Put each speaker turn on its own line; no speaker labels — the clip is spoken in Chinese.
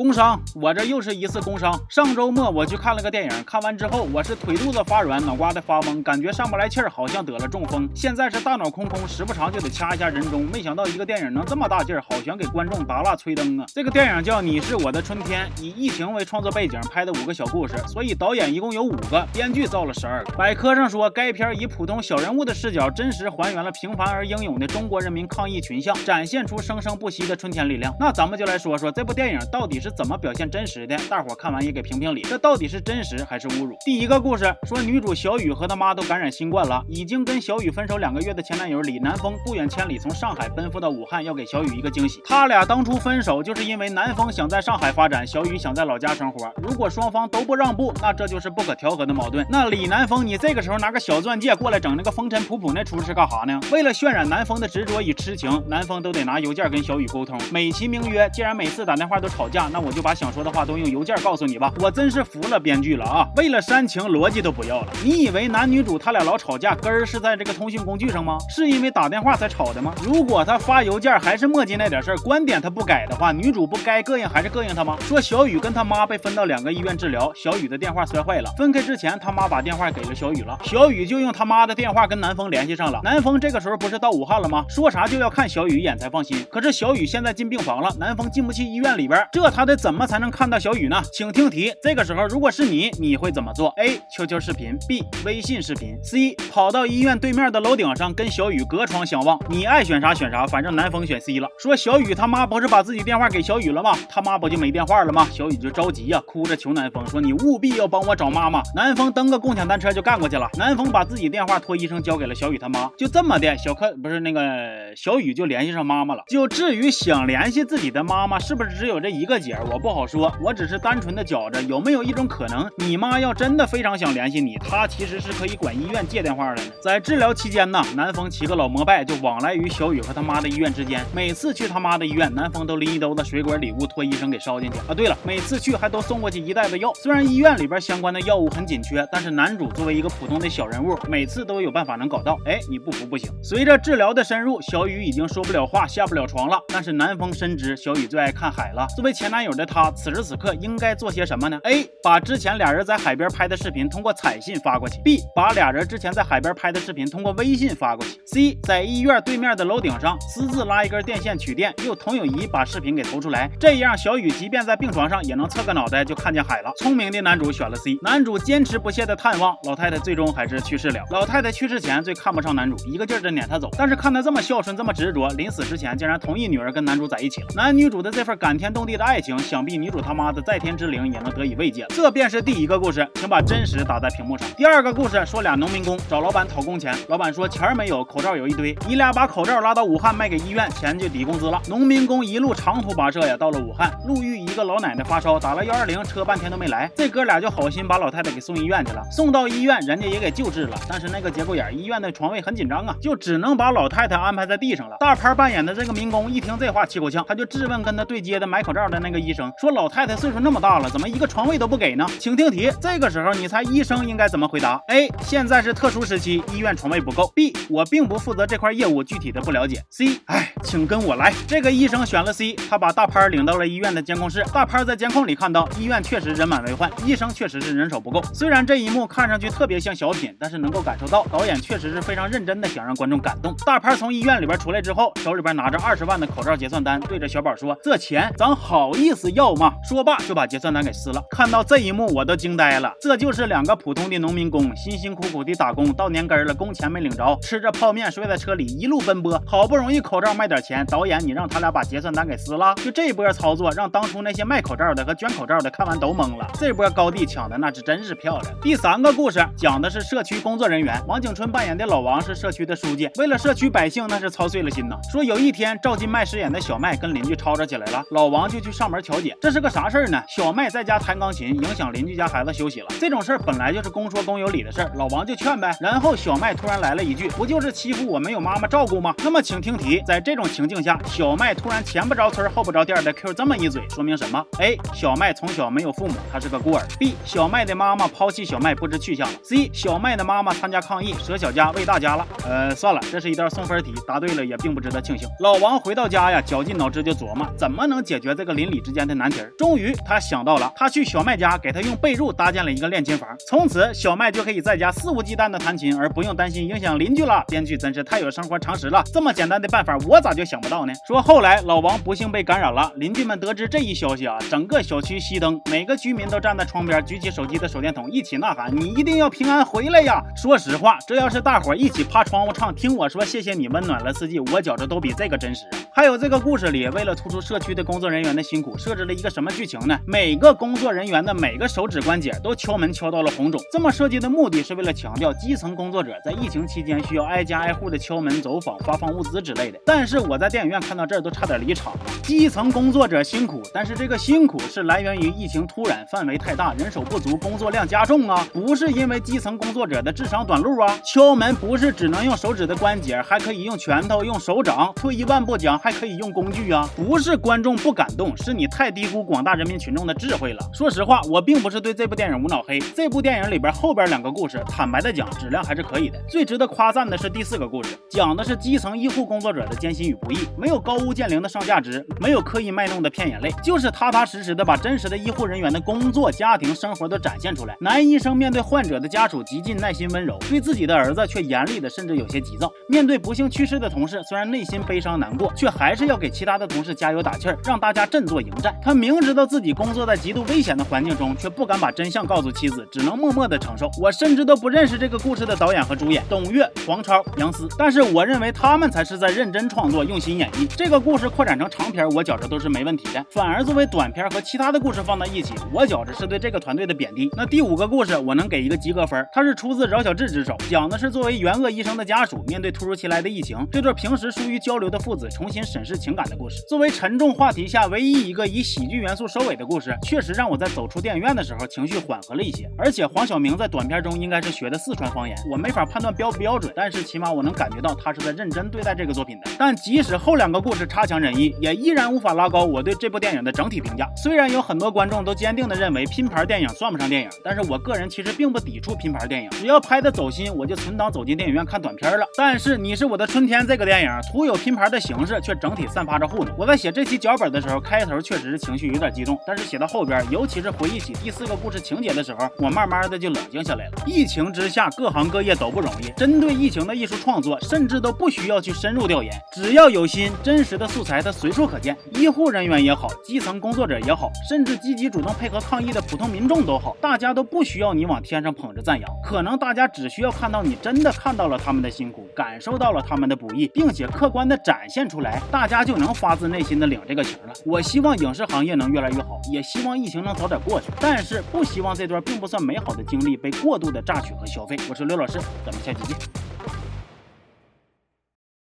工伤，我这又是一次工伤。上周末我去看了个电影，看完之后我是腿肚子发软，脑瓜子发懵，感觉上不来气儿，好像得了中风。现在是大脑空空，时不常就得掐一下人中。没想到一个电影能这么大劲儿，好悬给观众打蜡吹灯啊！这个电影叫《你是我的春天》，以疫情为创作背景拍的五个小故事，所以导演一共有五个，编剧造了十二个。百科上说，该片以普通小人物的视角，真实还原了平凡而英勇的中国人民抗疫群像，展现出生生不息的春天力量。那咱们就来说说这部电影到底是怎么表现真实的，大伙看完也给评评理，这到底是真实还是侮辱？第一个故事说，女主小雨和她妈都感染新冠了，已经跟小雨分手两个月的前男友李南风不远千里从上海奔赴到武汉，要给小雨一个惊喜。他俩当初分手就是因为南风想在上海发展，小雨想在老家生活。如果双方都不让步，那这就是不可调和的矛盾。那李南风，你这个时候拿个小钻戒过来整那个风尘仆仆那出是干啥呢？为了渲染南风的执着与痴情，南风都得拿邮件跟小雨沟通，美其名曰，既然每次打电话都吵架，那我就把想说的话都用邮件告诉你吧。我真是服了编剧了啊！为了煽情，逻辑都不要了。你以为男女主他俩老吵架根儿是在这个通讯工具上吗？是因为打电话才吵的吗？如果他发邮件还是墨迹那点事儿，观点他不改的话，女主不该膈应还是膈应他吗？说小雨跟他妈被分到两个医院治疗，小雨的电话摔坏了，分开之前他妈把电话给了小雨了，小雨就用他妈的电话跟南风联系上了。南风这个时候不是到武汉了吗？说啥就要看小雨一眼才放心。可是小雨现在进病房了，南风进不去医院里边，这他得怎么才能看到小雨呢？请听题，这个时候如果是你，你会怎么做？A.QQ 视频，B. 微信视频，C. 跑到医院对面的楼顶上跟小雨隔窗相望。你爱选啥选啥，反正南风选 C 了。说小雨他妈不是把自己电话给小雨了吗？他妈不就没电话了吗？小雨就着急呀，哭着求南风说：“你务必要帮我找妈妈。”南风蹬个共享单车就干过去了。南风把自己电话托医生交给了小雨他妈，就这么的，小柯不是那个小雨就联系上妈妈了。就至于想联系自己的妈妈，是不是只有这一个姐？我不好说，我只是单纯的觉着有没有一种可能，你妈要真的非常想联系你，她其实是可以管医院借电话的。在治疗期间呢，南风骑个老摩拜就往来于小雨和他妈的医院之间。每次去他妈的医院，南风都拎一兜子水果礼物托医生给捎进去啊。对了，每次去还都送过去一袋子药。虽然医院里边相关的药物很紧缺，但是男主作为一个普通的小人物，每次都有办法能搞到。哎，你不服不行。随着治疗的深入，小雨已经说不了话，下不了床了。但是南风深知小雨最爱看海了。作为前男友的他，此时此刻应该做些什么呢？A. 把之前俩人在海边拍的视频通过彩信发过去。B. 把俩人之前在海边拍的视频通过微信发过去。C. 在医院对面的楼顶上私自拉一根电线取电，用投影仪把视频给投出来。这样小雨即便在病床上也能侧个脑袋就看见海了。聪明的男主选了 C。男主坚持不懈的探望老太太，最终还是去世了。老太太去世前最看不上男主，一个劲儿的撵他走。但是看他这么孝顺，这么执着，临死之前竟然同意女儿跟男主在一起了。男女主的这份感天动地的爱情，想必女主他妈的在天之灵也能得以慰藉了。这便是第一个故事，请把真实打在屏幕上。第二个故事说俩农民工找老板讨工钱，老板说钱没有，口罩有一堆，你俩把口罩拉到武汉卖给医院，钱就抵工资了。农民工一路长途跋涉呀，到了武汉，路遇一个老奶奶发烧，打了幺二零，车半天都没来，这哥俩就好心把老太太给送医院去了。送到医院，人家也给救治了，但是那个节骨眼，医院的床位很紧张啊，就只能把老太太安排在地上了。大牌扮演的这个民工一听这话气够呛，他就质问跟他对接的买口罩的那个医生，说老太太岁数那么大了，怎么一个床位都不给呢？请听题，这个时候你猜医生应该怎么回答？A. 现在是特殊时期，医院床位不够。B. 我并不负责这块业务，具体的不了解。C. 哎，请跟我来。这个医生选了 C，他把大潘领到了医院的监控室。大潘在监控里看到，医院确实人满为患，医生确实是人手不够。虽然这一幕看上去特别像小品，但是能够感受到导演确实是非常认真的想让观众感动。大潘从医院里边出来之后，手里边拿着二十万的口罩结算单，对着小宝说：“这钱咱好意意思要吗？”说罢就把结算单给撕了。看到这一幕，我都惊呆了。这就是两个普通的农民工，辛辛苦苦的打工，到年根了，工钱没领着，吃着泡面睡在车里，一路奔波，好不容易口罩卖点钱，导演你让他俩把结算单给撕了，就这波操作，让当初那些卖口罩的和捐口罩的看完都懵了。这波高地抢的那是真是漂亮。第三个故事讲的是社区工作人员，王景春扮演的老王是社区的书记，为了社区百姓那是操碎了心呐。说有一天赵今麦饰演的小麦跟邻居吵吵起来了，老王就去上门调解。这是个啥事儿呢？小麦在家弹钢琴，影响邻居家孩子休息了。这种事儿本来就是公说公有理的事儿，老王就劝呗。然后小麦突然来了一句：“不就是欺负我没有妈妈照顾吗？”那么请听题，在这种情境下，小麦突然前不着村后不着店的 Q 这么一嘴，说明什么？A. 小麦从小没有父母，他是个孤儿。B. 小麦的妈妈抛弃小麦不知去向了。C. 小麦的妈妈参加抗议，舍小家为大家了。呃，算了，这是一道送分题，答对了也并不值得庆幸。老王回到家呀，绞尽脑汁就琢磨怎么能解决这个邻里之之间的难题。终于，他想到了，他去小麦家给他用被褥搭建了一个练琴房，从此小麦就可以在家肆无忌惮的弹琴，而不用担心影响邻居了。编剧真是太有生活常识了，这么简单的办法，我咋就想不到呢？说后来老王不幸被感染了，邻居们得知这一消息啊，整个小区熄灯，每个居民都站在窗边，举起手机的手电筒，一起呐喊：“你一定要平安回来呀！”说实话，这要是大伙一起趴窗户唱，听我说谢谢你温暖了四季，我觉着都比这个真实。还有这个故事里，为了突出社区的工作人员的辛苦，设置了一个什么剧情呢？每个工作人员的每个手指关节都敲门敲到了红肿。这么设计的目的是为了强调基层工作者在疫情期间需要挨家挨户的敲门走访、发放物资之类的。但是我在电影院看到这儿都差点离场了。基层工作者辛苦，但是这个辛苦是来源于疫情突然、范围太大、人手不足、工作量加重啊，不是因为基层工作者的智商短路啊。敲门不是只能用手指的关节，还可以用拳头、用手掌。退一万步讲，还可以用工具啊。不是观众不感动，是你太低估广大人民群众的智慧了。说实话，我并不是对这部电影无脑黑。这部电影里边后边两个故事，坦白的讲，质量还是可以的。最值得夸赞的是第四个故事，讲的是基层医护工作者的艰辛与不易，没有高屋建瓴的上价值，没有刻意卖弄的骗眼泪，就是踏踏实实的把真实的医护人员的工作、家庭生活都展现出来。男医生面对患者的家属极尽耐心温柔，对自己的儿子却严厉的甚至有些急躁。面对不幸去世的同事，虽然内心悲伤难过，却还是要给其他的同事加油打气儿，让大家振作迎战。他明知道自己工作在极度危险的环境中，却不敢把真相告诉妻子，只能默默的承受。我甚至都不认识这个故事的导演和主演董越、黄超、杨思，但是我认为他们才是在认真创作、用心演绎。这个故事扩展成长片，我觉着都是没问题的。反而作为短片和其他的故事放在一起，我觉着是对这个团队的贬低。那第五个故事，我能给一个及格分，它是出自饶晓志之手，讲的是作为援鄂医生的家属，面对突如其来的疫情，这对平时疏于交流的父子重新审视情感的故事。作为沉重话题下唯一一个以喜剧元素收尾的故事，确实让我在走出电影院的时候情绪缓和了一些。而且黄晓明在短片中应该是学的四川方言，我没法判断标不标准，但是起码我能感觉到他是在认真对待这个作品的。但即使后两个故事差强人意，也依然无法拉高我对这部电影的整体评价。虽然有很多观众都坚定的认为拼盘电影算不上电影，但是我个人其实并不抵触拼盘电影，只要拍的走心，我就存档走进电影院看短片了。但是你是我的春天这个电影，徒有拼盘的形式，整体散发着糊弄。我在写这期脚本的时候，开头确实是情绪有点激动，但是写到后边，尤其是回忆起第四个故事情节的时候，我慢慢的就冷静下来了。疫情之下，各行各业都不容易，针对疫情的艺术创作，甚至都不需要去深入调研，只要有心，真实的素材它随处可见。医护人员也好，基层工作者也好，甚至积极主动配合抗疫的普通民众都好，大家都不需要你往天上捧着赞扬，可能大家只需要看到你真的看到了他们的辛苦，感受到了他们的不易，并且客观的展现出来大家就能发自内心的领这个情了。我希望影视行业能越来越好，也希望疫情能早点过去，但是不希望这段并不算美好的经历被过度的榨取和消费。我是刘老师，咱们下期见。